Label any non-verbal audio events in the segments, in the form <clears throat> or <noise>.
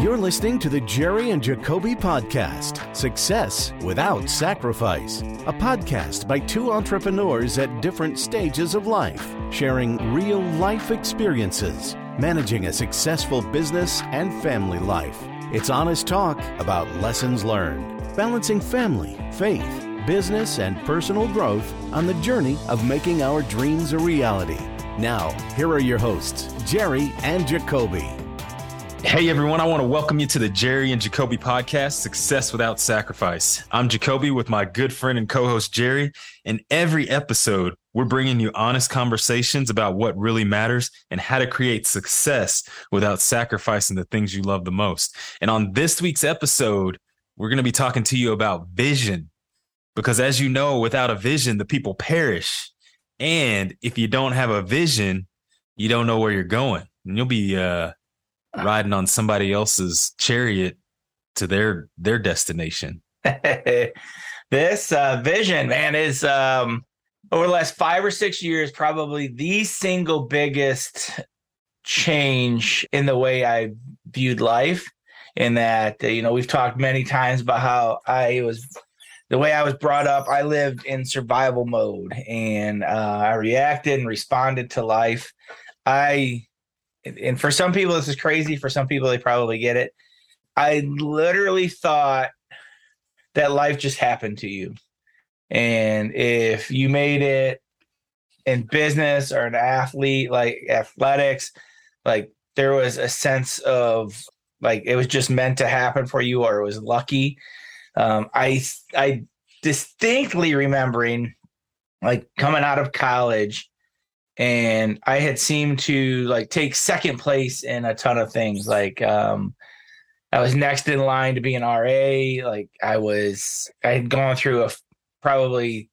You're listening to the Jerry and Jacobe Podcast Success Without Sacrifice, a podcast by two entrepreneurs at different stages of life, sharing real life experiences, managing a successful business and family life. It's honest talk about lessons learned, balancing family, faith, business, and personal growth on the journey of making our dreams a reality. Now, here are your hosts, Jerry and Jacobe. Hey everyone, I want to welcome you to the Jerry and Jacobe podcast, Success Without Sacrifice. I'm Jacobe with my good friend and co host Jerry. In every episode, we're bringing you honest conversations about what really matters and how to create success without sacrificing the things you love the most. And on this week's episode, we're going to be talking to you about vision. Because as you know, without a vision, the people perish. And if you don't have a vision, you don't know where you're going. And you'll be uh riding on somebody else's chariot to their their destination. <laughs> this uh, vision, man, is um, over the last five or six years probably the single biggest change in the way I viewed life. In that, you know, we've talked many times about how I was the way I was brought up, I lived in survival mode and uh, I reacted and responded to life. I and for some people this is crazy. For some people they probably get it. I literally thought that life just happened to you. And if you made it in business or an athlete like athletics like there was a sense of like it was just meant to happen for you or it was lucky um, i i distinctly remembering like coming out of college and I had seemed to like take second place in a ton of things. Like um, I was next in line to be an RA. Like I was, I had gone through a probably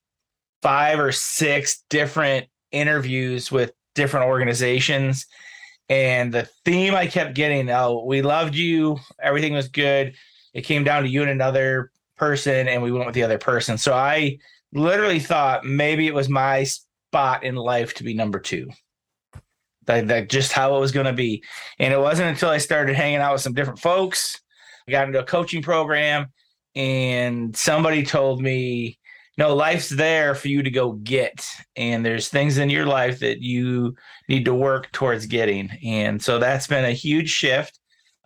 five or six different interviews with different organizations. And the theme I kept getting, oh, we loved you, everything was good. It came down to you and another person, and we went with the other person. So I literally thought maybe it was my spot in life to be number two. That, that just how it was going to be. And it wasn't until I started hanging out with some different folks, I got into a coaching program, and somebody told me, no, life's there for you to go get. And there's things in your life that you need to work towards getting. And so that's been a huge shift.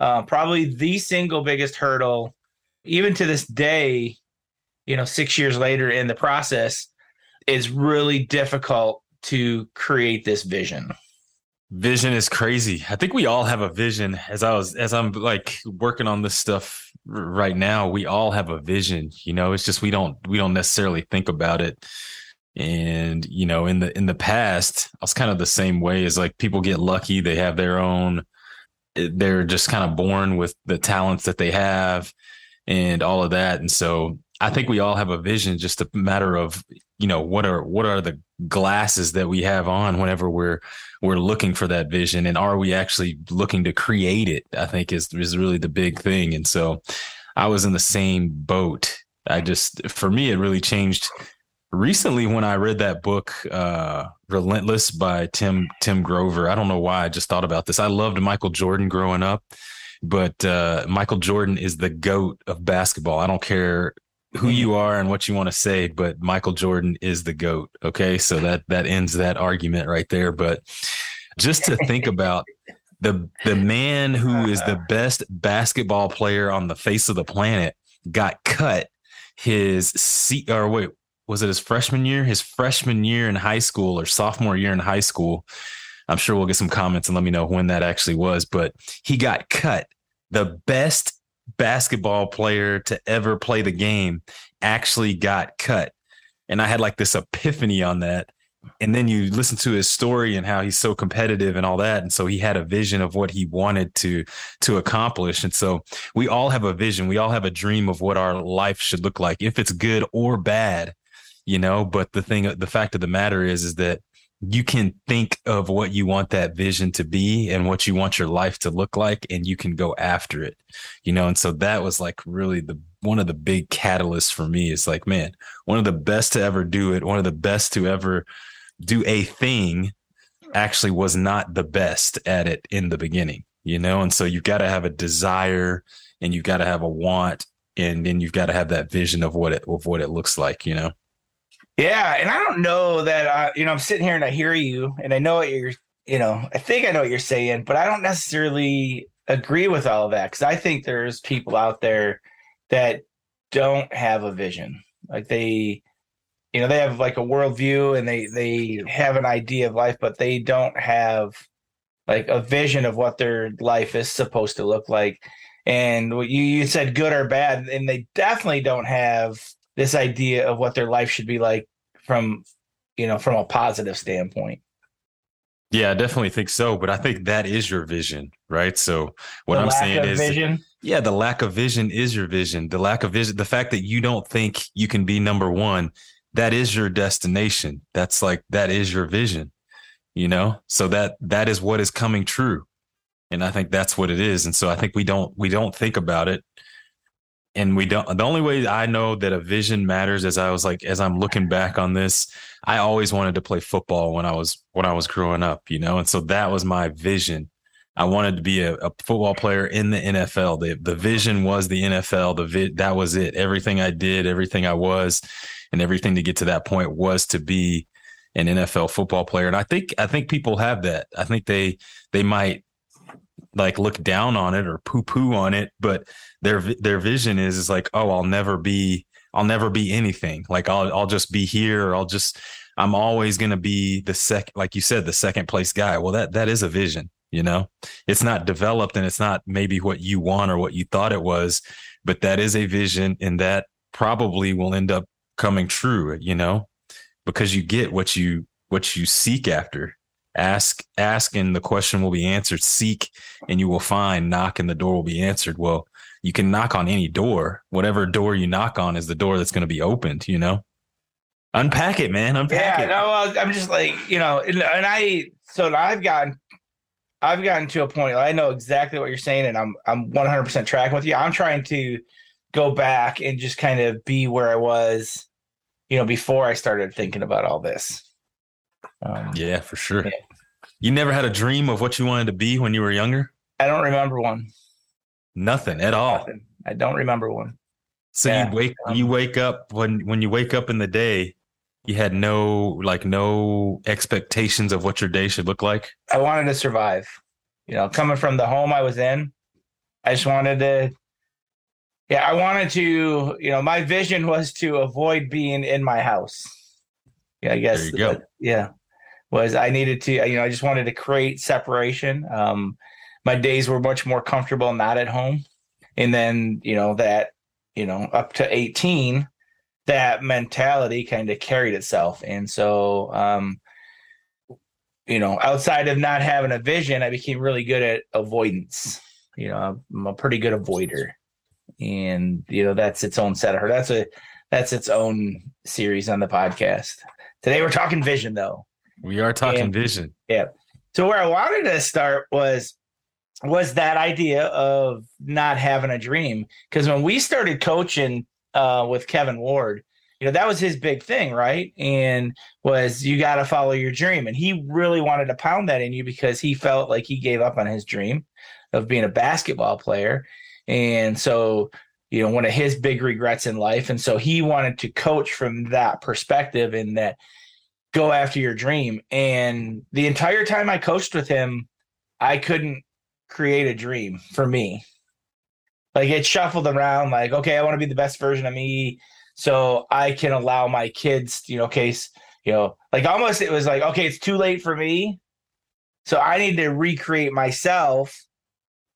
Uh, probably the single biggest hurdle, even to this day, you know, six years later in the process, is really difficult to create this vision. Vision is crazy. I think we all have a vision. As I was, as I'm like working on this stuff right now, we all have a vision. You know, it's just we don't we don't necessarily think about it. And you know, in the in the past, I was kind of the same way. As like people get lucky, they have their own. They're just kind of born with the talents that they have, and all of that. And so I think we all have a vision, just a matter of you know what are what are the glasses that we have on whenever we're we're looking for that vision, and are we actually looking to create it? I think is is really the big thing. And so, I was in the same boat. I just for me, it really changed recently when I read that book, uh, Relentless by Tim Tim Grover. I don't know why I just thought about this. I loved Michael Jordan growing up, but uh, Michael Jordan is the goat of basketball. I don't care who you are and what you want to say, but Michael Jordan is the GOAT. Okay. So that, that ends that argument right there. But just to think about the, the man who is the <laughs> best basketball player on the face of the planet got cut his seat or wait, was it his freshman year? His freshman year in high school or sophomore year in high school. I'm sure we'll get some comments and let me know when that actually was, but he got cut. The best basketball player to ever play the game actually got cut. And I had like this epiphany on that. And then you listen to his story and how he's so competitive and all that. And so he had a vision of what he wanted to to accomplish. And so we all have a vision. We all have a dream of what our life should look like, if it's good or bad, you know. But the thing, the fact of the matter is, is that you can think of what you want that vision to be and what you want your life to look like and you can go after it you know and so that was like really the one of the big catalysts for me is like man one of the best to ever do it one of the best to ever do a thing actually was not the best at it in the beginning you know? And so you've got to have a desire and you've got to have a want and then you've got to have that vision of what it of what it looks like, you know. Yeah, and I don't know that uh, you know I'm sitting here and I hear you and I know what you're you know I think I know what you're saying, but I don't necessarily agree with all of that because I think there's people out there that don't have a vision, like they you know they have like a worldview and they they have an idea of life, but they don't have like a vision of what their life is supposed to look like. And what you, you said good or bad, and they definitely don't have this idea of what their life should be like from you know from a positive standpoint. Yeah, I definitely think so. But I think that is your vision, right? So what The I'm saying is, vision. yeah, the lack of vision is your vision. The lack of vision, the fact that you don't think you can be number one, that is your destination. That's like that is your vision, you know. So that that is what is coming true, and I think that's what it is. And so I think we don't we don't think about it, and we don't. The only way I know that a vision matters, as I was like, as I'm looking back on this, I always wanted to play football when I was when I was growing up, you know, and so that was my vision. I wanted to be a, a football player in the NFL. The the vision was the NFL. The vi- that was it. Everything I did, everything I was, and everything to get to that point was to be an NFL football player. And I think I think people have that. I think they they might like look down on it or poo poo on it, but their their vision is is like, oh, I'll never be I'll never be anything. Like I'll I'll just be here or I'll just I'm always to be the second like you said the second place guy. Well, that that is a vision, you know. It's not developed and it's not maybe what you want or what you thought it was, but that is a vision and that probably will end up coming true, you know, because you get what you what you seek after. Ask ask and the question will be answered. Seek and you will find. Knock and the door will be answered. Well, you can knock on any door. Whatever door you knock on is the door that's going to be opened, you know? Unpack it, man. Unpack Yeah, it. no, I'm just like you know, and, and I so I've gotten, I've gotten to a point. I know exactly what you're saying, and I'm I'm 100 percent tracking with you. I'm trying to go back and just kind of be where I was, you know, before I started thinking about all this. Um, Yeah, for sure. Yeah. You never had a dream of what you wanted to be when you were younger? I don't remember one. Nothing at all. Nothing. I don't remember one. So Yeah. you wake you wake up when when you wake up in the day, you had no like no expectations of what your day should look like. I wanted to survive. You know, coming from the home I was in, I just wanted to. Yeah, I wanted to. You know, my vision was to avoid being in my house. Yeah, I guess. Go. Yeah, was I needed to. You know, I just wanted to create separation. Um, my days were much more comfortable not at home, and then you know that you know up to eighteen, that mentality kind of carried itself, and so um, you know, outside of not having a vision, I became really good at avoidance. You know, I'm a pretty good avoider, and you know that's its own set of her. That's a that's its own series on the podcast. Today we're talking vision, though. We are talking And- vision. Yeah. So where I wanted to start was was that idea of not having a dream because when we started coaching uh, with Kevin Ward, you know that was his big thing, right? And was you got to follow your dream, and he really wanted to pound that in you because he felt like he gave up on his dream of being a basketball player, and so you know one of his big regrets in life, and so he wanted to coach from that perspective and that go after your dream. And the entire time I coached with him, I couldn't create a dream for me. Like it shuffled around, like, okay, I want to be the best version of me. So I can allow my kids, you know, case, you know, like almost it was like, okay, it's too late for me. So I need to recreate myself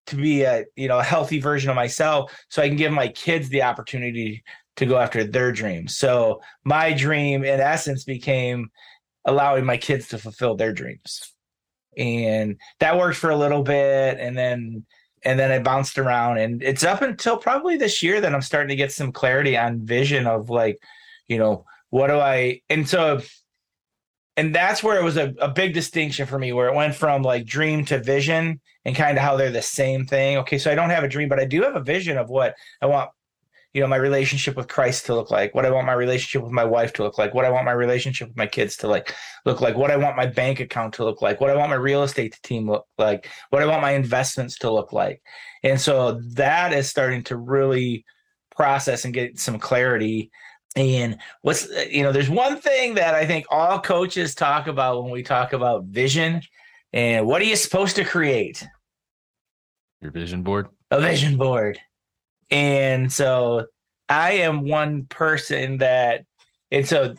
to be a, you know, a healthy version of myself so I can give my kids the opportunity to go after their dreams. So my dream in essence became allowing my kids to fulfill their dreams. And that worked for a little bit and then and then I bounced around and it's up until probably this year that I'm starting to get some clarity on vision of like, you know, what do I and so and that's where it was a, a big distinction for me where it went from like dream to vision and kind of how they're the same thing. Okay, so I don't have a dream, but I do have a vision of what I want you know, my relationship with Christ to look like, what I want my relationship with my wife to look like, what I want my relationship with my kids to like look like, what I want my bank account to look like, what I want my real estate team look like, what I want my investments to look like. And so that is starting to really process and get some clarity. And what's you know, there's one thing that I think all coaches talk about when we talk about vision and what are you supposed to create? Your vision board? A vision board. And so I am one person that, and so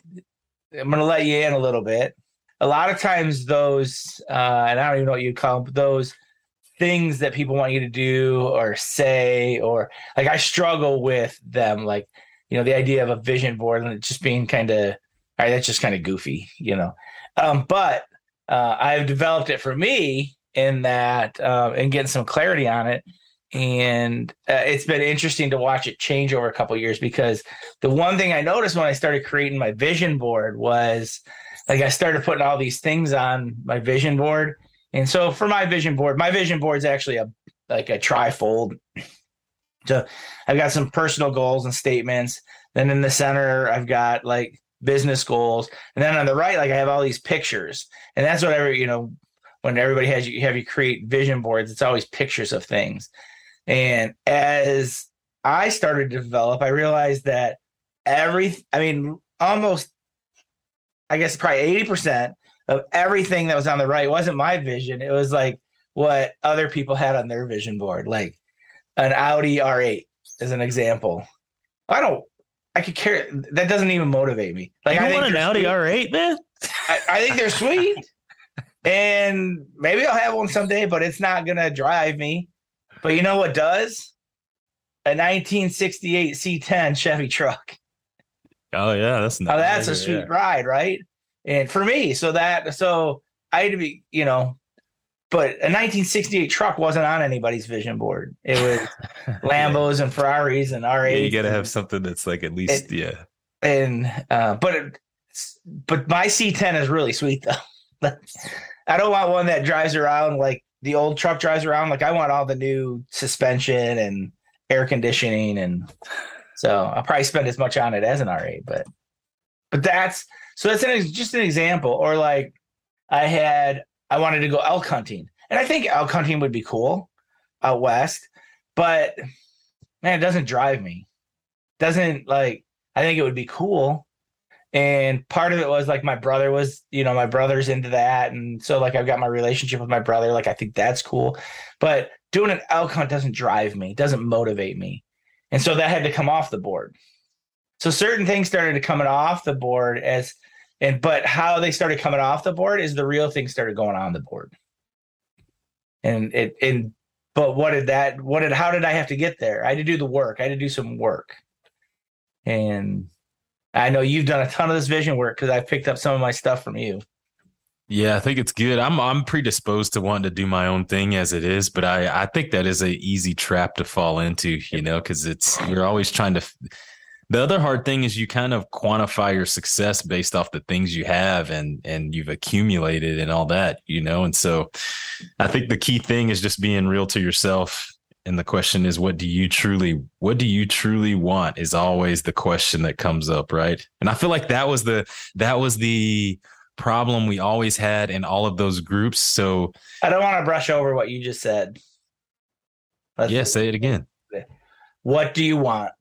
I'm going to let you in a little bit. A lot of times, those, uh, and I don't even know what you call them, but those things that people want you to do or say, or like I struggle with them. Like, you know, the idea of a vision board and it just being kind of, all right, that's just kind of goofy, you know. Um, but uh, I've developed it for me in that uh, and getting some clarity on it and uh, it's been interesting to watch it change over a couple years because the one thing I noticed when I started creating my vision board was like I started putting all these things on my vision board. And so for my vision board, my vision board is actually a like a trifold. So I've got some personal goals and statements. Then in the center, I've got like business goals. And then on the right, like I have all these pictures. And that's whatever, you know, when everybody has you have you create vision boards, it's always pictures of things. And as I started to develop, I realized that every, I mean, almost, I guess probably 80% of everything that was on the right wasn't my vision. It was like what other people had on their vision board, like an Audi R8 as an example. I don't, I could care. That doesn't even motivate me. Like you I want an Audi sweet. R8, man? I, I think they're sweet, <laughs> and maybe I'll have one someday, but it's not gonna drive me. But you know what does? A 1968 C10 Chevy truck. Oh yeah, that's Now that's a sweet yeah. ride, right? And for me, so that so I had to be, you know, but a 1968 truck wasn't on anybody's vision board. It was <laughs> Lambos and Ferraris and R8. Yeah, you got to have something that's like at least yeah. and uh, but it, but my C10 is really sweet though. <laughs> I don't want one that drives around like the old truck drives around. Like I want all the new suspension and air conditioning, and so I'll probably spend as much on it as an R8. But but that's so that's an, just an example. Or like I had I wanted to go elk hunting, and I think elk hunting would be cool out west, but man, it doesn't drive me. Doesn't like I think it would be cool. And part of it was like my brother was, you know, my brother's into that. And so like I've got my relationship with my brother. Like I think that's cool. But doing an elk hunt doesn't drive me, doesn't motivate me. And so that had to come off the board. So certain things started to coming off the board as and but how they started coming off the board is the real thing started going on the board. And it and but what did that what did how did I have to get there? I had to do the work. I had to do some work. And I know you've done a ton of this vision work because I picked up some of my stuff from you. Yeah, I think it's good. I'm I'm predisposed to wanting to do my own thing as it is, but I I think that is an easy trap to fall into, you know, because it's you're always trying to. The other hard thing is you kind of quantify your success based off the things you have and and you've accumulated and all that, you know. And so, I think the key thing is just being real to yourself. And the question is, what do you truly, what do you truly want? Is always the question that comes up, right? And I feel like that was the that was the problem we always had in all of those groups. So I don't want to brush over what you just said. Let's- yeah, say it again. What do you want?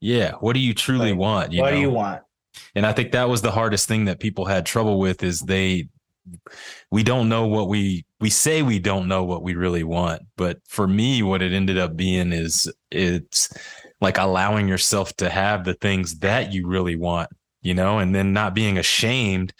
Yeah, what do you truly Like, want? what know? do you want? And I think that was the hardest thing that people had trouble with is they we don't know what we we say we don't know what we really want. But for me what it ended up being is it's like allowing yourself to have the things that you really want, you know, and then not being ashamed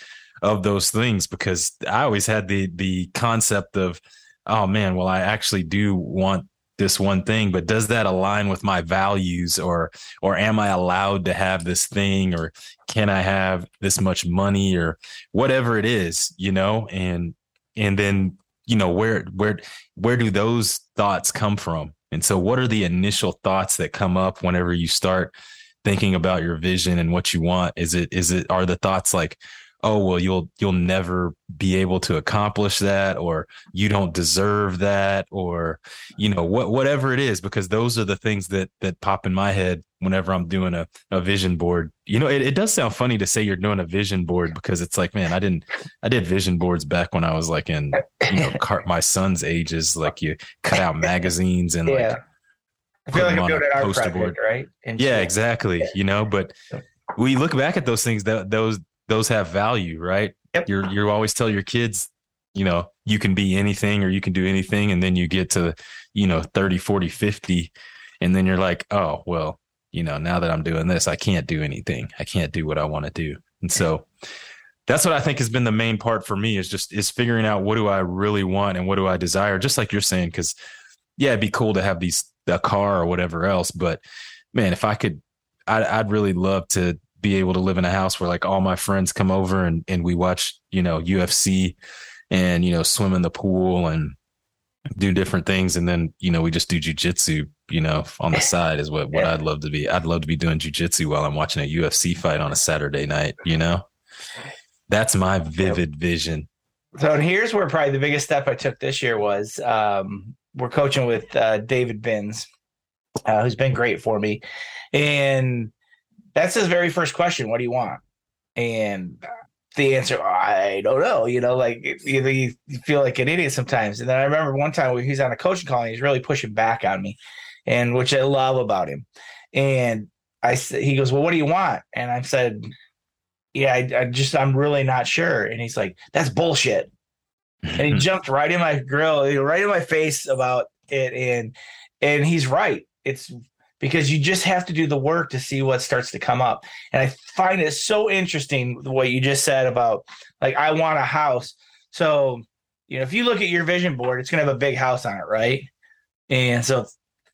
of those things because I always had the the concept of oh man, well I actually do want this one thing, but does that align with my values or or am I allowed to have this thing or can I have this much money or whatever it is, you know? And and then, you know, where where where do those thoughts come from? And so what are the initial thoughts that come up whenever you start thinking about your vision and what you want? Is it is it are the thoughts like oh well you'll you'll never be able to accomplish that or you don't deserve that or you know what whatever it is because those are the things that that pop in my head whenever i'm doing a, a vision board you know it, it does sound funny to say you're doing a vision board because it's like man i didn't i did vision boards back when i was like in you know <laughs> my son's ages like you cut out magazines and yeah. like I feel like I'm doing an art project, board. right? And yeah, exactly. You know, but we look back at those things that those those have value, right? Yep. You're you always tell your kids, you know, you can be anything or you can do anything and then you get to, you know, 30, 40, 50 and then you're like, "Oh, well, you know, now that I'm doing this, I can't do anything. I can't do what I want to do." And so that's what I think has been the main part for me is just is figuring out what do I really want and what do I desire, just like you're saying cuz yeah, it'd be cool to have these a car or whatever else, but man, if I could I'd, I'd really love to be able to live in a house where like all my friends come over and, and we watch, you know, UFC and, you know, swim in the pool and do different things. And then, you know, we just do jujitsu, you know, on the side is what, what I'd love to be. I'd love to be doing jujitsu while I'm watching a UFC fight on a Saturday night, you know, that's my vivid vision. So here's where probably the biggest step I took this year was, um, we're coaching with, uh, David Binns, uh, who's been great for me. And that's his very first question. What do you want? And the answer, I don't know. You know, like you, you feel like an idiot sometimes. And then I remember one time when he's on a coaching call and he's really pushing back on me, and which I love about him. And I said, he goes, well, what do you want? And I said, yeah, I, I just, I'm really not sure. And he's like, that's bullshit. and he <laughs> jumped right in my grill, right in my face about it. And, and he's right. It's because you just have to do the work to see what starts to come up. And I find it so interesting what you just said about like I want a house. So, you know, if you look at your vision board, it's gonna have a big house on it, right? And so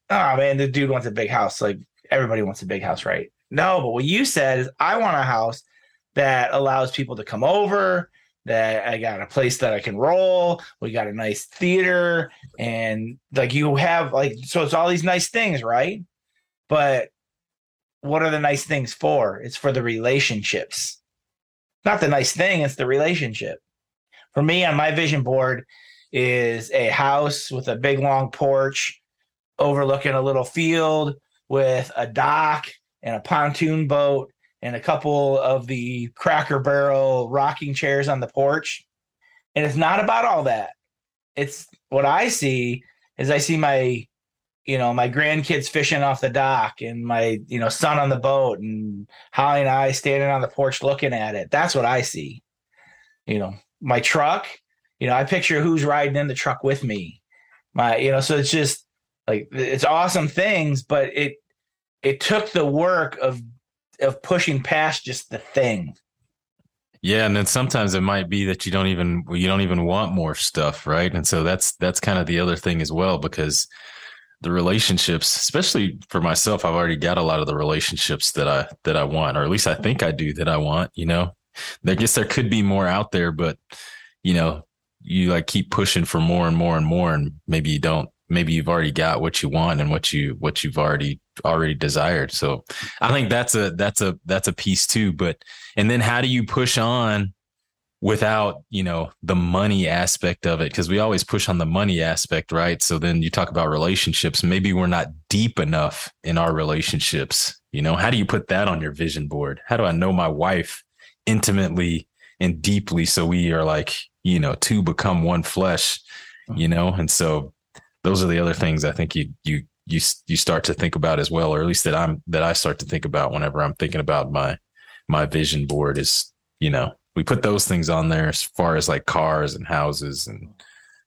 oh man, the dude wants a big house. Like everybody wants a big house, right? No, but what you said is I want a house that allows people to come over, that I got a place that I can roll. We got a nice theater, and like you have like so it's all these nice things, right? But what are the nice things for? It's for the relationships. Not the nice thing, it's the relationship. For me, on my vision board is a house with a big long porch overlooking a little field with a dock and a pontoon boat and a couple of the cracker barrel rocking chairs on the porch. And it's not about all that. It's what I see is I see my you know, my grandkids fishing off the dock and my, you know, son on the boat and Holly and I standing on the porch looking at it. That's what I see. You know, my truck, you know, I picture who's riding in the truck with me. My, you know, so it's just like it's awesome things, but it it took the work of of pushing past just the thing. Yeah, and then sometimes it might be that you don't even you don't even want more stuff, right? And so that's that's kind of the other thing as well because the relationships, especially for myself, I've already got a lot of the relationships that I that I want, or at least I think I do that I want. You know, I guess there could be more out there, but you know, you like keep pushing for more and more and more, and maybe you don't. Maybe you've already got what you want and what you what you've already already desired. So I think that's a that's a that's a piece too. But and then how do you push on without you know the money aspect of it because we always push on the money aspect right? So then you talk about relationships maybe we're not deep enough in our relationships you know? How do you put that on your vision board? How do i know my wife intimately and deeply so we are like you know two become one flesh mm-hmm. you know? And so those are the other things i think you you you you start to think about as well or at least that i'm that i start to think about whenever i'm thinking about my my vision board is you know we put those things on there as far as like cars and houses and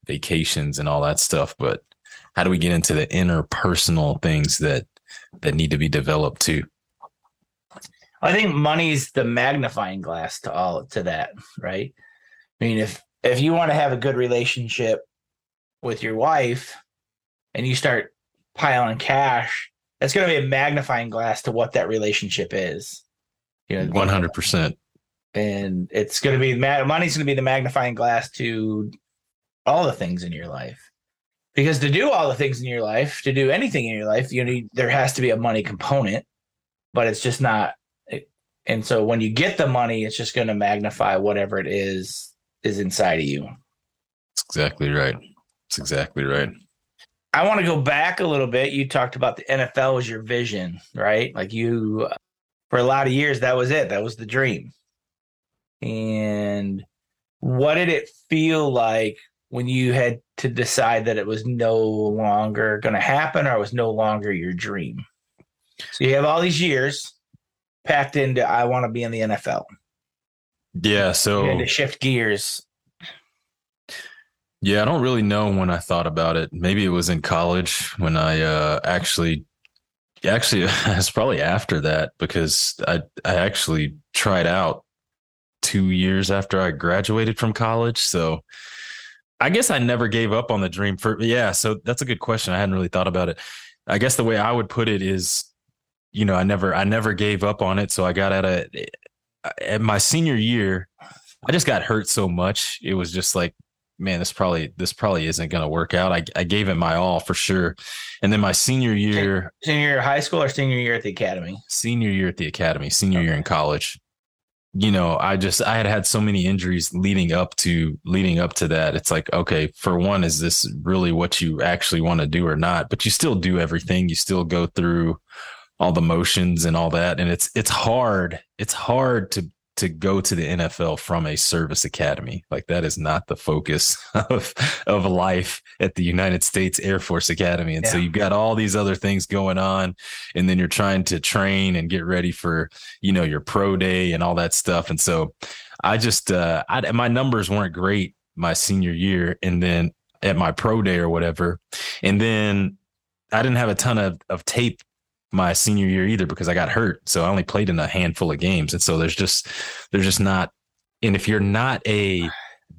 vacations and all that stuff but how do we get into the interpersonal things that that need to be developed too? I think money's the magnifying glass to all to that right? I mean if if you want to have a good relationship with your wife and you start piling cash that's going to be a magnifying glass to what that relationship is. You know 100% and it's going to be money's going to be the magnifying glass to all the things in your life because to do all the things in your life to do anything in your life you need there has to be a money component but it's just not And so when you get the money, it's just going to magnify whatever it is is inside of you. That's exactly right. That's exactly right. I want to go back a little bit. You talked about the NFL was your vision, right? Like you, for a lot of years, that was it. That was the dream. And what did it feel like when you had to decide that it was no longer going to happen or it was no longer your dream? So you have all these years packed into, I want to be in the NFL. Yeah. So you had to shift gears yeah, I don't really know when I thought about it. Maybe it was in college when I uh, actually, actually, <laughs> it's probably after that because I I actually tried out two years after I graduated from college. So I guess I never gave up on the dream. For yeah, so that's a good question. I hadn't really thought about it. I guess the way I would put it is, you know, I never I never gave up on it. So I got out of eh, at my senior year. I just got hurt so much. It was just like man, this probably this probably isn't going to work out. I, I gave it my all for sure. And then my senior year, senior year of high school or senior year at the academy, senior year at the academy, senior okay. year in college. You know, I just I had had so many injuries leading up to leading up to that. It's like, okay, for one, is this really what you actually want to do or not? But you still do everything. You still go through all the motions and all that, and it's it's hard. It's hard to to go to the NFL from a service academy. Like that is not the focus <laughs> of of life at the United States Air Force Academy. And yeah. so you've got all these other things going on and then you're trying to train and get ready for, you know, your pro day and all that stuff. And so I just uh I, my numbers weren't great my senior year and then at my pro day or whatever. And then I didn't have a ton of, of tape my senior year either because I got hurt. So I only played in a handful of games. And so there's just, there's just not, and if you're not a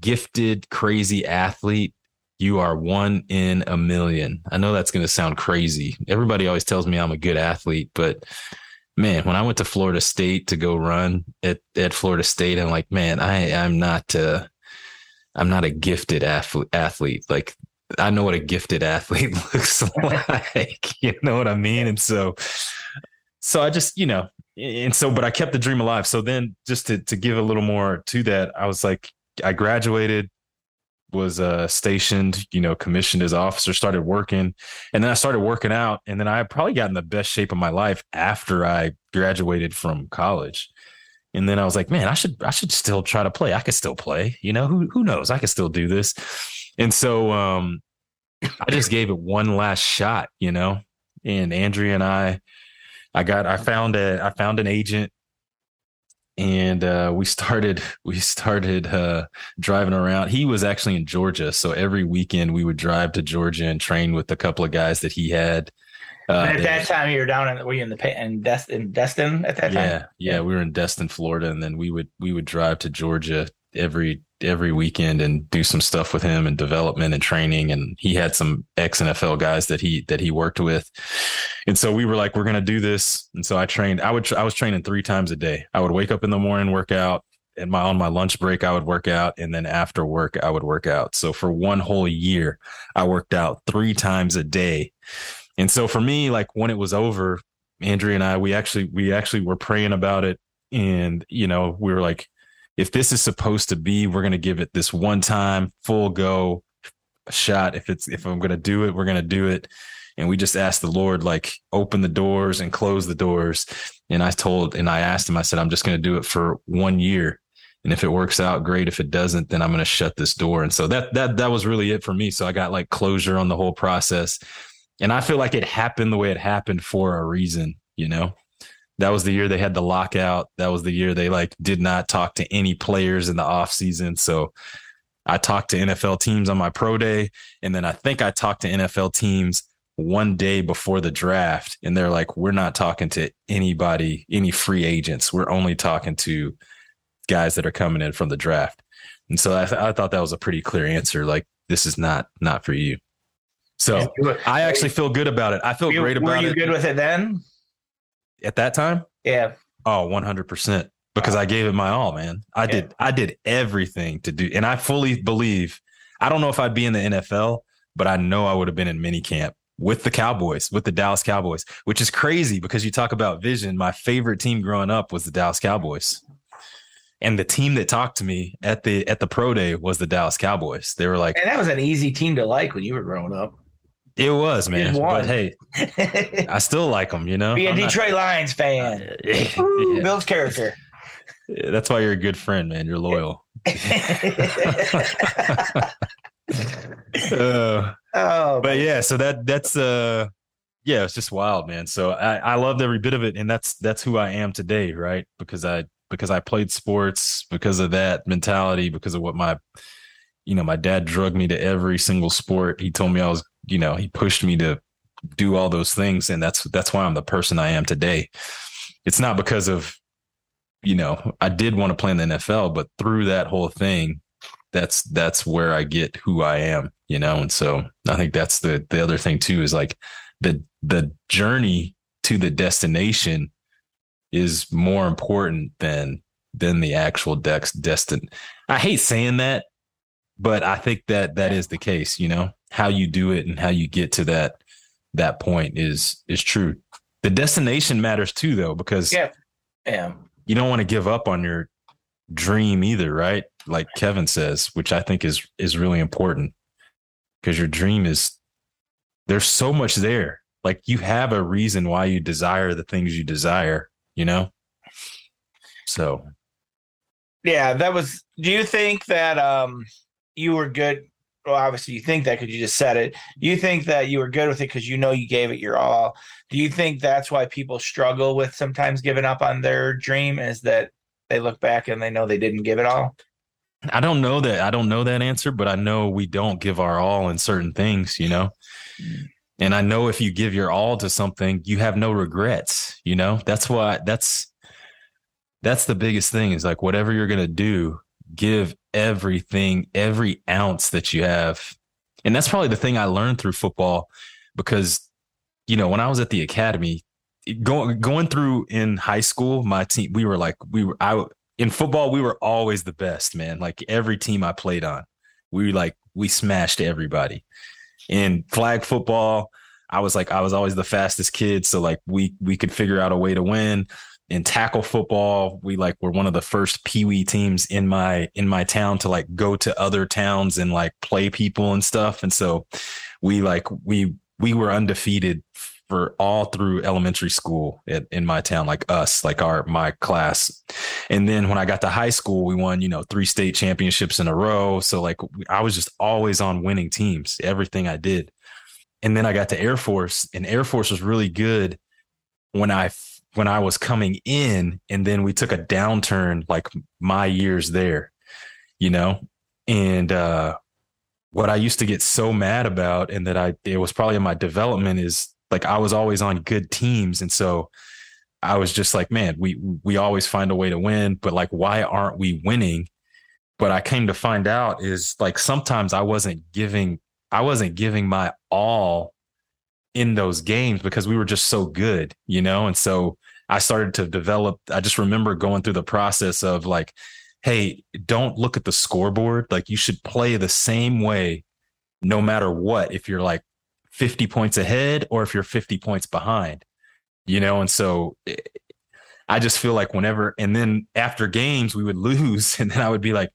gifted, crazy athlete, you are one in a million. I know that's going to sound crazy. Everybody always tells me I'm a good athlete, but man, when I went to Florida State to go run at, at Florida State, I'm like, man, I, I'm not, uh, I'm not a gifted athlete, athlete. Like I know what a gifted athlete <laughs> looks like. you know what I mean? And so, so I just, you know, and so, but I kept the dream alive. So then just to, to give a little more to that, I was like, I graduated, was uh, stationed, you know, commissioned as officer, started working, and then I started working out. And then I probably got in the best shape of my life after I graduated from college. And then I was like, man, I should, I should still try to play. I could still play, you know, who, who knows? I could still do this. And so um, I just gave it one last shot, you know. And Andrea and I, I got, I found a, I found an agent, and uh, we started, <laughs> we started uh, driving around. He was actually in Georgia, so every weekend we would drive to Georgia and train with a couple of guys that he had. Uh, at that time, you were down in were you in the in Destin, Destin at that time? Yeah, yeah, we were in Destin, Florida, and then we would we would drive to Georgia every every weekend and do some stuff with him and development and training. And he had some ex NFL guys that he that he worked with. And so we were like we're to do this. And so I trained I would I was training 3 times a day. I would wake up in the morning work out. And my on my lunch break I would work out. And then after work I would work out. So for one whole year I worked out 3 times a day. And so for me like when it was over Andrea and I we actually we actually were praying about it. And you know we were like if this is supposed to be, we're going to give it this one time full go shot. If it's, if I'm going to do it, we're going to do it. And we just asked the Lord, like, open the doors and close the doors. And I told, and I asked him, I said, I'm just going to do it for one year. And if it works out, great. If it doesn't, then I'm going to shut this door. And so that, that, that was really it for me. So I got like closure on the whole process. And I feel like it happened the way it happened for a reason, you know? That was the year they had the lockout. That was the year they like did not talk to any players in the off season. So I talked to NFL teams on my pro day. And then I think I talked to NFL teams one day before the draft. And they're like, we're not talking to anybody, any free agents. We're only talking to guys that are coming in from the draft. And so I, th- I thought that was a pretty clear answer. Like, this is not, not for you. So I actually feel good about it. I feel great about it. Were you good with it then? At that time? Yeah. Oh, 100% because I gave it my all, man. I yeah. did I did everything to do and I fully believe I don't know if I'd be in the NFL, but I know I would have been in mini camp with the Cowboys, with the Dallas Cowboys, which is crazy because you talk about vision. My favorite team growing up was the Dallas Cowboys. And the team that talked to me at the at the pro day was the Dallas Cowboys. They were like, and that was an easy team to like when you were growing up. It was, man. But hey, I still like them. You know, be a I'm Detroit not, Lions fan. <laughs> Yeah. Bill's character. That's why you're a good friend, man. You're loyal. <laughs> <laughs> uh, oh, but yeah, so that that's uh yeah, it's just wild, man. So I, I loved every bit of it, and that's that's who I am today, right? Because I because I played sports, because of that mentality, because of what my you know, my dad drugged me to every single sport. He told me I was, you know, he pushed me to do all those things. And that's that's why I'm the person I am today. It's not because of, you know, I did want to play in the NFL, but through that whole thing, that's that's where I get who I am, you know. And so I think that's the the other thing too is like the the journey to the destination is more important than than the actual dex destin. I hate saying that, but I think that that is the case, you know. How you do it and how you get to that that point is is true. The destination matters too though because yeah. Yeah. You don't want to give up on your dream either, right? Like Kevin says, which I think is is really important because your dream is there's so much there. Like you have a reason why you desire the things you desire, you know? So yeah, that was do you think that um you were good well obviously you think that because you just said it you think that you were good with it because you know you gave it your all do you think that's why people struggle with sometimes giving up on their dream is that they look back and they know they didn't give it all? I don't know that. I don't know that answer, but I know we don't give our all in certain things, you know? And I know if you give your all to something, you have no regrets, you know? That's why that's that's the biggest thing is like whatever you're going to do, give everything, every ounce that you have. And that's probably the thing I learned through football because you know, when I was at the academy, going going through in high school, my team we were like we were I in football we were always the best, man. Like every team I played on, we like we smashed everybody. In flag football, I was like I was always the fastest kid, so like we we could figure out a way to win. In tackle football, we like were one of the first pee wee teams in my in my town to like go to other towns and like play people and stuff. And so we like we we were undefeated for all through elementary school at, in my town, like us, like our my class. And then when I got to high school, we won, you know, three state championships in a row. So like I was just always on winning teams, everything I did. And then I got to Air Force, and Air Force was really good when I when I was coming in, and then we took a downturn like my years there, you know. And uh what I used to get so mad about, and that I it was probably in my development is like I was always on good teams. And so I was just like, man, we we always find a way to win, but like why aren't we winning? But I came to find out is like sometimes I wasn't giving I wasn't giving my all in those games because we were just so good, you know? And so I started to develop I just remember going through the process of like hey, don't look at the scoreboard, like you should play the same way no matter what if you're like 50 points ahead or if you're 50 points behind, you know? And so eh, I just feel like whenever, and then after games, we would <laughs> lose. And then I would be like,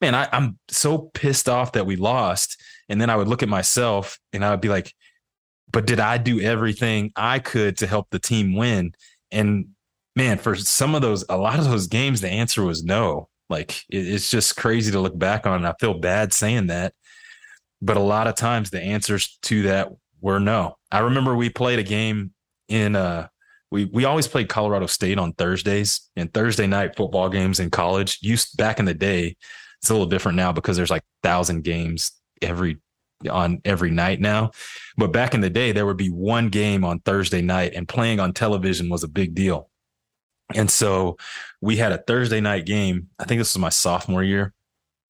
man, I, I'm so pissed off that we lost. And then I would look at myself and I would be like, but did I do everything I could to help the team win? And man, for some of those, a lot of those games, the answer was no. Like it, it's just crazy to look back on. I feel bad saying that, but a lot of times the answers to that were no. I remember we played a game in uh we we always played Colorado State on Thursdays and Thursday night football games in college. Used back in the day, it's a little different now because there's like thousand games every on every night now. But back in the day, there would be one game on Thursday night, and playing on television was a big deal. And so we had a Thursday night game. I think this was my sophomore year.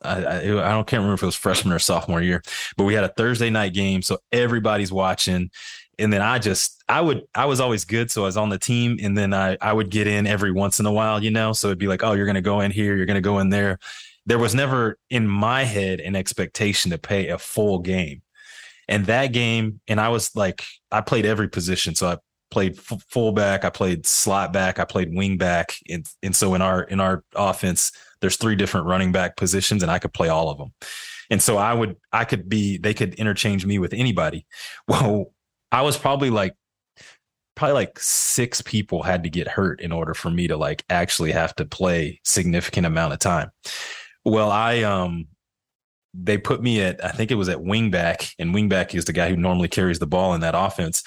I, I, I don't can't remember if it was freshman or sophomore year, but we had a Thursday night game, so everybody's watching. And then I just I would I was always good, so I was on the team, and then I I would get in every once in a while, you know. So it'd be like, oh, you're gonna go in here, you're gonna go in there. There was never in my head an expectation to pay a full game, And that game, and I was like, I played every position. So I played f- fullback, I played slot back, I played wing back, and and so in our in our offense, there's three different running back positions, and I could play all of them. And so I would I could be they could interchange me with anybody. <laughs> Well, I was probably like probably like six people had to get hurt in order for me to like actually have to play significant amount of time. Well, I um they put me at I think it was at wingback, and wingback is the guy who normally carries the ball in that offense.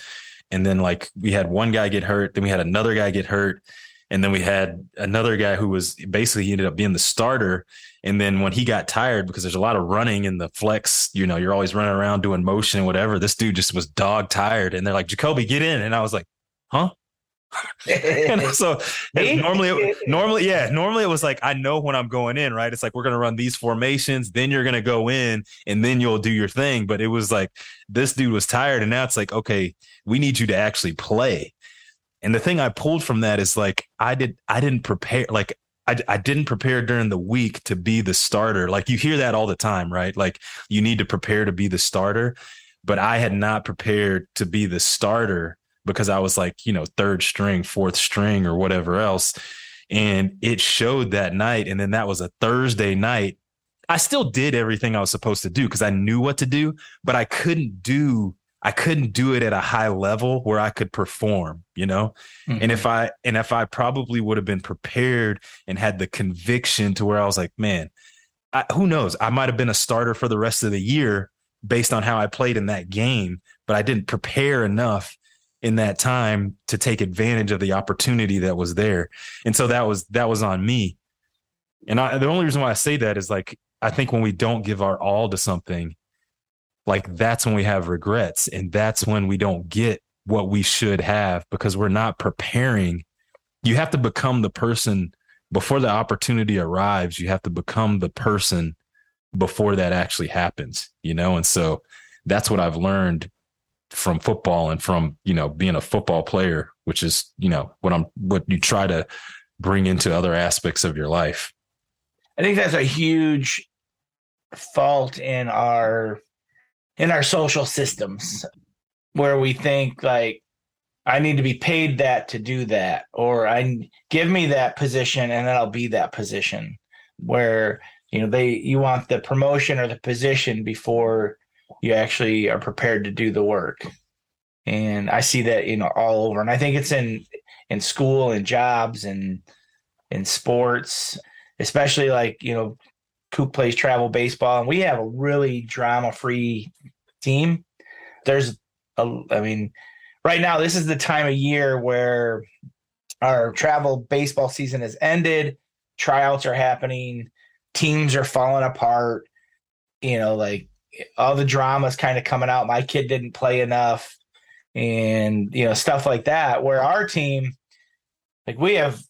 And then like we had one guy get hurt, then we had another guy get hurt, and then we had another guy who was basically he ended up being the starter. And then when he got tired, because there's a lot of running in the flex, you know, you're always running around doing motion and whatever. This dude just was dog tired, and they're like, Jacobe, get in, and I was like, huh? <laughs> and so normally, normally, yeah, normally it was like I know when I'm going in, right? It's like we're gonna run these formations, then you're gonna go in, and then you'll do your thing. But it was like this dude was tired, and now it's like, okay, we need you to actually play. And the thing I pulled from that is like I did, I didn't prepare, like I, I didn't prepare during the week to be the starter. Like you hear that all the time, right? Like you need to prepare to be the starter, but I had not prepared to be the starter because I was like, you know, third string, fourth string, or whatever else. And it showed that night. And then that was a Thursday night. I still did everything I was supposed to do because I knew what to do, but I couldn't do I couldn't do it at a high level where I could perform, you know? Mm-hmm. And if mm-hmm. I and if I probably would have been prepared and had the conviction to where I was like, man, I, who knows? I might have been a starter for the rest of the year based on how I played in that game, but I didn't prepare enough in that time to take advantage of the opportunity that was there. And so that was that was on me. And I, the only reason why I say that is like I think when we don't give our all to something, like that's when we have regrets and that's when we don't get what we should have because we're not preparing. You have to become the person before the opportunity arrives. You have to become the person before that actually happens, you know? And so that's what I've learned from football and from you know being a football player which is you know what i'm what you try to bring into other aspects of your life. I think that's a huge fault in our in our social systems where we think like i need to be paid that to do that or i give me that position and then i'll be that position where you know they you want the promotion or the position before you actually are prepared to do the work. And I see that, you know, all over. And I think it's in in school and jobs and in sports, especially like, you know, Coop plays travel baseball and we have a really drama free team. There's a I mean, right now this is the time of year where our travel baseball season has ended, tryouts are happening, teams are falling apart, you know, like all the dramas kind of coming out. My kid didn't play enough, and you know stuff like that. Where our team, like we have,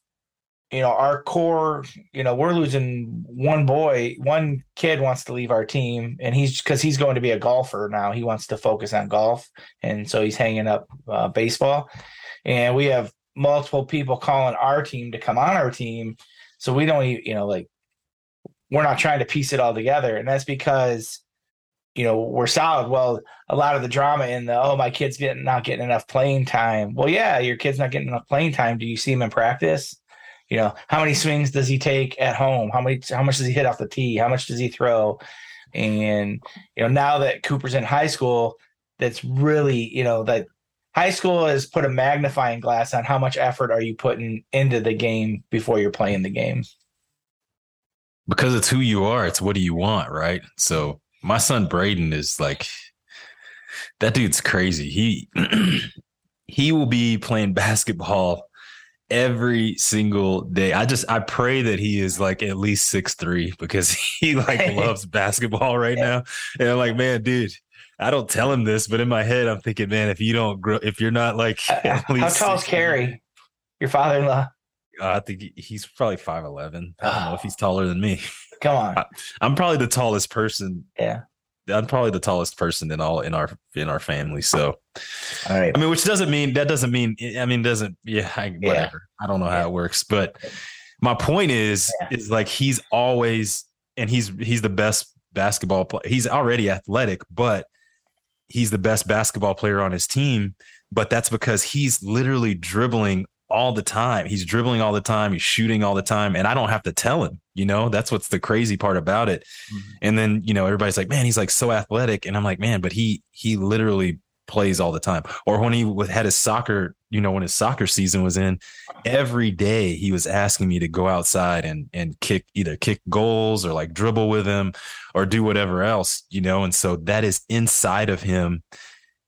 you know, our core. You know, we're losing one boy. One kid wants to leave our team, and he's because he's going to be a golfer now. He wants to focus on golf, and so he's hanging up uh, baseball. And we have multiple people calling our team to come on our team, so we don't, you know, like we're not trying to piece it all together, and that's because you know we're solid. Well a lot of the drama in the oh my kid's getting not getting enough playing time. Well yeah your kid's not getting enough playing time. Do you see him in practice? You know how many swings does he take at home? How many how much does he hit off the tee? How much does he throw? And you know now that cooper's in high school that's really you know that high school has put a magnifying glass on how much effort are you putting into the game before you're playing the game. Because it's who you are it's what do you want right? So my son Braden is like that dude's crazy. He <clears throat> he will be playing basketball every single day. I just I pray that he is like at least six three because <laughs> he like loves basketball right now. And I'm like, man, dude, I don't tell him this, but in my head I'm thinking, man, if you don't grow, if you're not like, uh, <laughs> how tall is Carrie, your father-in-law? Uh, I think he's probably five eleven. I don't oh. know if he's taller than me. <laughs> Come on. I, I'm probably the tallest person. Yeah. I'm probably the tallest person in all in our in our family. So, all right. I mean, which doesn't mean that doesn't mean I mean doesn't yeah I, whatever. Yeah. I don't know how yeah. it works, but my point is yeah. is like he's always and he's he's the best basketball player. He's already athletic, but he's the best basketball player on his team, but that's because he's literally dribbling all the time. He's dribbling all the time. He's shooting all the time. And I don't have to tell him, you know, that's what's the crazy part about it. Mm-hmm. And then, you know, everybody's like, man, he's like so athletic. And I'm like, man, but he, he literally plays all the time. Or when he had his soccer, you know, when his soccer season was in, every day he was asking me to go outside and and kick either kick goals or like dribble with him or do whatever else, you know. And so that is inside of him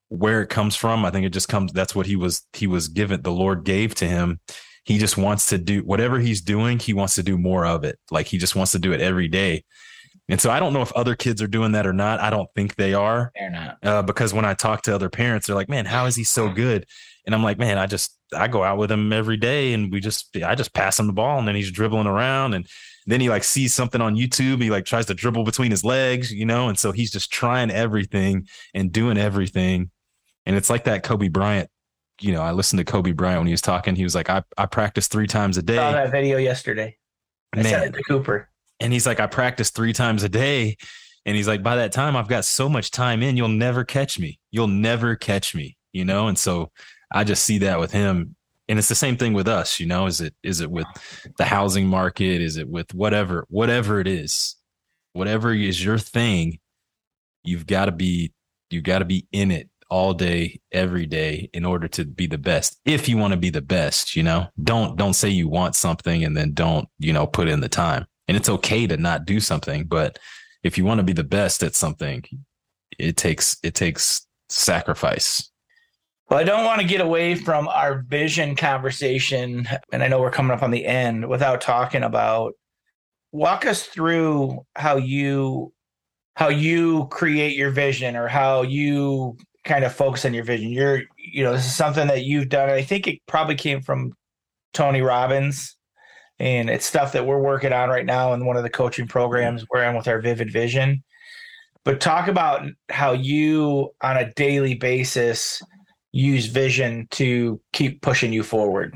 where it comes from. I think it just comes that's what he was he was given the Lord gave to him. He just wants to do whatever he's doing, he wants to do more of it. Like he just wants to do it every day. And so I don't know if other kids are doing that or not. I don't think they are. They're not. Uh, because when I talk to other parents, they're like, man, how is he so good? And I'm like, man, I just, I go out with him every day and we just, I just pass him the ball and then he's dribbling around. And then he like sees something on YouTube. He like tries to dribble between his legs, you know? And so he's just trying everything and doing everything. And it's like that Kobe Bryant you know, I listened to Kobe Bryant when he was talking. He was like, I, I practice three times a day. I saw that video yesterday. I Man. sent it to Cooper. And he's like, I practice three times a day. And he's like, by that time, I've got so much time in, you'll never catch me. You'll never catch me, you know? And so I just see that with him. And it's the same thing with us, you know, is it, is it with the housing market? Is it with whatever, whatever it is, whatever is your thing, you've got to be, You've got to be in it all day every day in order to be the best if you want to be the best you know? Don't don't say you want something and then don't you know put in the time. And it's okay to not do something but if you want to be the best at something it takes it takes sacrifice. Well i don't want to get away from our vision conversation and i know we're coming up on the end without talking about walk us through how you how you create your vision or how you kind of focus on your vision. You're you know this is something that you've done i think it probably came from tony robbins and it's stuff that we're working on right now in one of the coaching programs we're in with our vivid vision. But talk about how you on a daily basis use vision to keep pushing you forward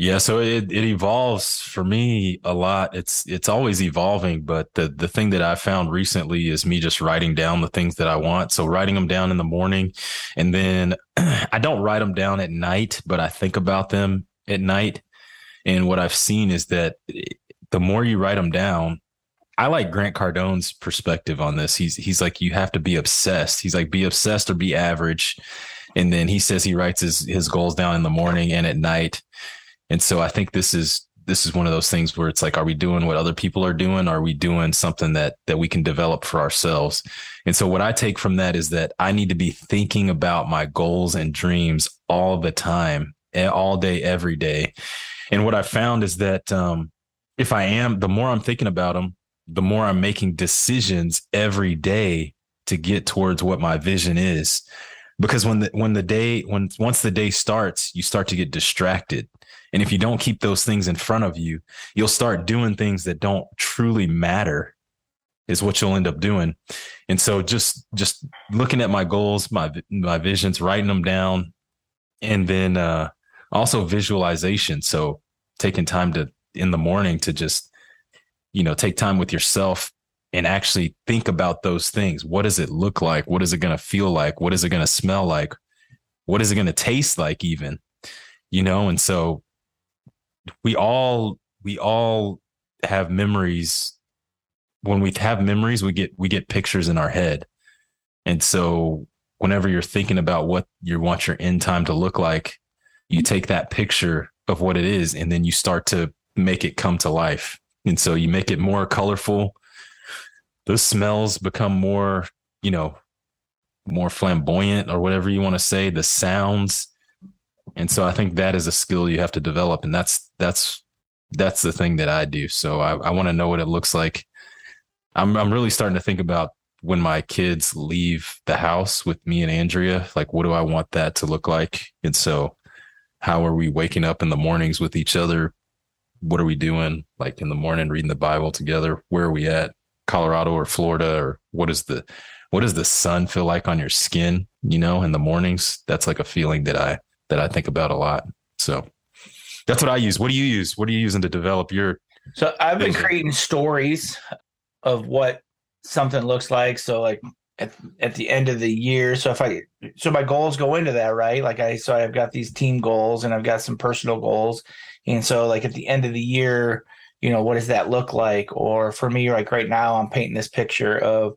yeah so it, it evolves for me a lot it's it's always evolving but the the thing that i found recently is me just writing down the things that i want so writing them down in the morning and then <clears throat> i don't write them down at night but i think about them at night and what I've seen is that the more you write them down, I like Grant Cardone's perspective on this. He's he's like you have to be obsessed. He's like be obsessed or be average. And then he says he writes his his goals down in the morning and at night. And so I think this is this is one of those things where it's like are we doing what other people are doing are we doing something that that we can develop for ourselves and so what i take from that is that i need to be thinking about my goals and dreams all the time all day every day and what I found is that um, if I am, the more I'm thinking about them, the more I'm making decisions every day to get towards what my vision is. Because when the when the day when once the day starts, you start to get distracted. And if you don't keep those things in front of you, you'll start doing things that don't truly matter is what you'll end up doing. And so just just looking at my goals, my my visions, writing them down and then uh also visualization. So taking time to in the morning to just, you know, take time with yourself and actually think about those things. What does it look like? What is it going to feel like? What is it going to smell like? What is it going to taste like even? You know, and so we all we all have memories when we have memories we get we get pictures in our head. And so whenever you're thinking about what you want your end time to look like, you take that picture of what it is and then you start to make it come to life. And so you make it more colorful. Those smells become more, you know, more flamboyant or whatever you want to say, the sounds. And so I think that is a skill you have to develop. And that's, that's, that's the thing that I do. So I, I want to know what it looks like. I'm, I'm really starting to think about when my kids leave the house with me and Andrea, like, what do I want that to look like? And so how are we waking up in the mornings with each other? What are we doing like in the morning, reading the Bible together? Where are we at? Colorado or Florida or what is the what does the sun feel like on your skin, you know, in the mornings? That's like a feeling that I that I think about a lot. So that's what I use. What do you use? What are you using to develop your So I've been creating stories of what something looks like. So like at, at the end of the year. So if I so my goals go into that, right? Like I so I've got these team goals and I've got some personal goals. And so like at the end of the year, you know, what does that look like? Or for me, like right now, I'm painting this picture of,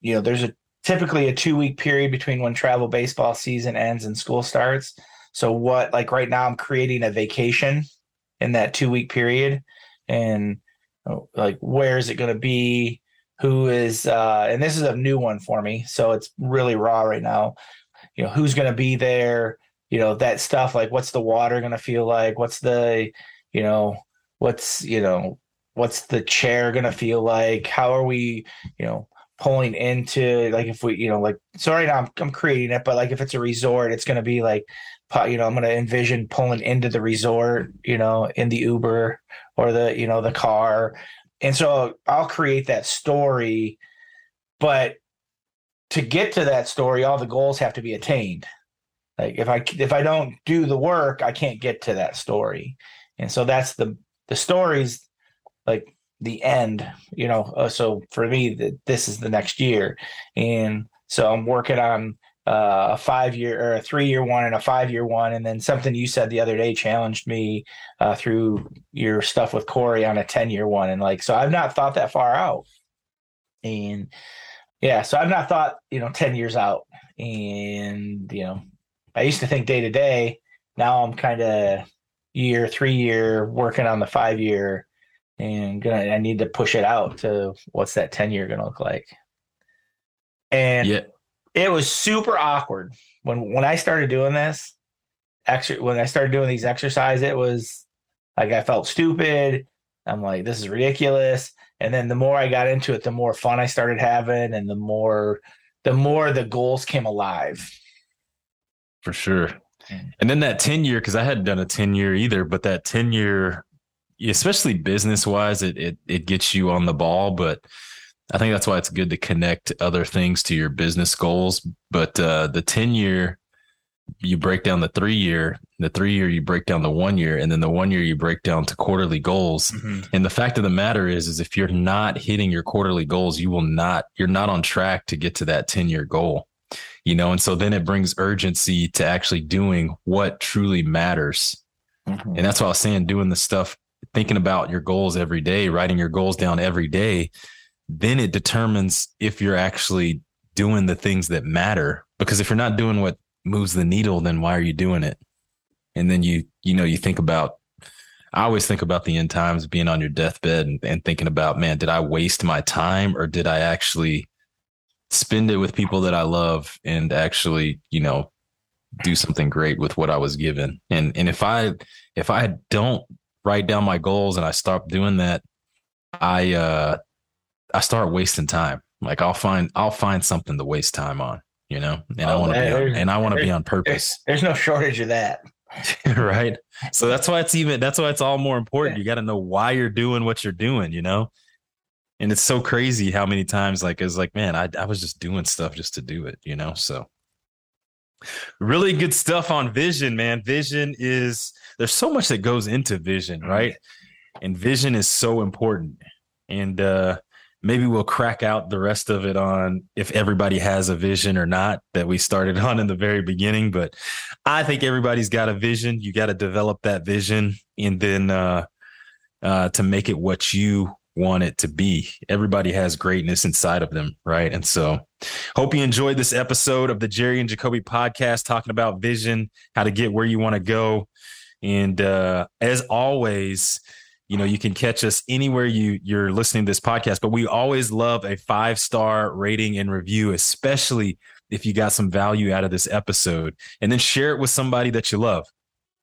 you know, there's a typically a two week period between when travel baseball season ends and school starts. So what like right now I'm creating a vacation in that two week period and oh, like where is it going to be? Who is uh and this is a new one for me so it's really raw right now. You know who's going to be there? You know that stuff like what's the water going to feel like? What's the you know what's you know what's the chair going to feel like? How are we you know pulling into like if we you know like so right now I'm, I'm creating it but like if it's a resort it's going to be like you know i'm going to envision pulling into the resort you know in the uber or the you know the car and so I'll create that story, but to get to that story, all the goals have to be attained. Like if I if I don't do the work, I can't get to that story. And so that's the the stories like the end, you know. Uh, so for me, the, this is the next year, and so I'm working on uh, a five year or a three year one and a five year one. And then something you said the other day challenged me uh, through your stuff with Corey on a 10 year one. And like, so I've not thought that far out. And yeah, so I've not thought, you know, 10 years out. And, you know, I used to think day to day. Now I'm kind of year, three year working on the five year and gonna, I need to push it out to what's that 10 year going to look like. And yeah it was super awkward when when I started doing this. Extra when I started doing these exercises, it was like I felt stupid. I'm like, this is ridiculous. And then the more I got into it, the more fun I started having, and the more the more the goals came alive. For sure. And then that 10 year, because I hadn't done a 10 year either, but that 10 year, especially business wise, it, it it gets you on the ball. But I think that's why it's good to connect other things to your business goals. But uh, the 10 year, you break down the three year, the three year, you break down the one year, and then the one year, you break down to quarterly goals. Mm-hmm. And the fact of the matter is, is if you're not hitting your quarterly goals, you will not, you're not on track to get to that 10 year goal, you know? And so then it brings urgency to actually doing what truly matters. Mm-hmm. And that's why I was saying, doing the stuff, thinking about your goals every day, writing your goals down every day then it determines if you're actually doing the things that matter. Because if you're not doing what moves the needle, then why are you doing it? And then you, you know, you think about, I always think about the end times being on your deathbed and, and thinking about, man, did I waste my time or did I actually spend it with people that I love and actually, you know, do something great with what I was given? And, and if I, if I don't write down my goals and I stop doing that, I, uh, I start wasting time. Like I'll find I'll find something to waste time on, you know. And oh, I want to be on, and I want to be on purpose. There's, <laughs> there's no shortage of that. <laughs> right. So that's why it's even that's why it's all more important. You got to know why you're doing what you're doing, you know? And it's so crazy how many times like it's like, man, I I was just doing stuff just to do it, you know? So really good stuff on vision, man. Vision is there's so much that goes into vision, mm-hmm. right? And vision is so important. And uh maybe we'll crack out the rest of it on if everybody has a vision or not that we started on in the very beginning but i think everybody's got a vision. You got to develop that vision and then uh, uh, to make it what you want it to be. Everybody has greatness inside of them right? And so hope you enjoyed this episode of the jerry and Jacobe podcast talking about vision how to get where you want to go. And uh, as always you know you can catch us anywhere you you're listening to this podcast but we always love a five star rating and review especially if you got some value out of this episode. And then share it with somebody that you love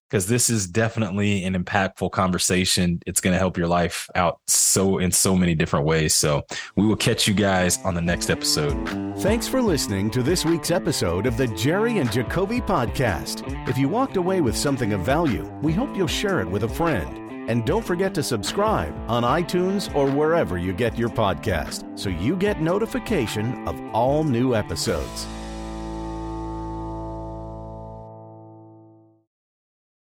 because this is definitely an impactful conversation. It's going to help your life out so in so many different ways. So we will catch you guys on the next episode. Thanks for listening to this week's episode of the jerry and Jacobe podcast. If you walked away with something of value we hope you'll share it with a friend and don't forget to subscribe on iTunes or wherever you get your podcast so you get notification of all new episodes.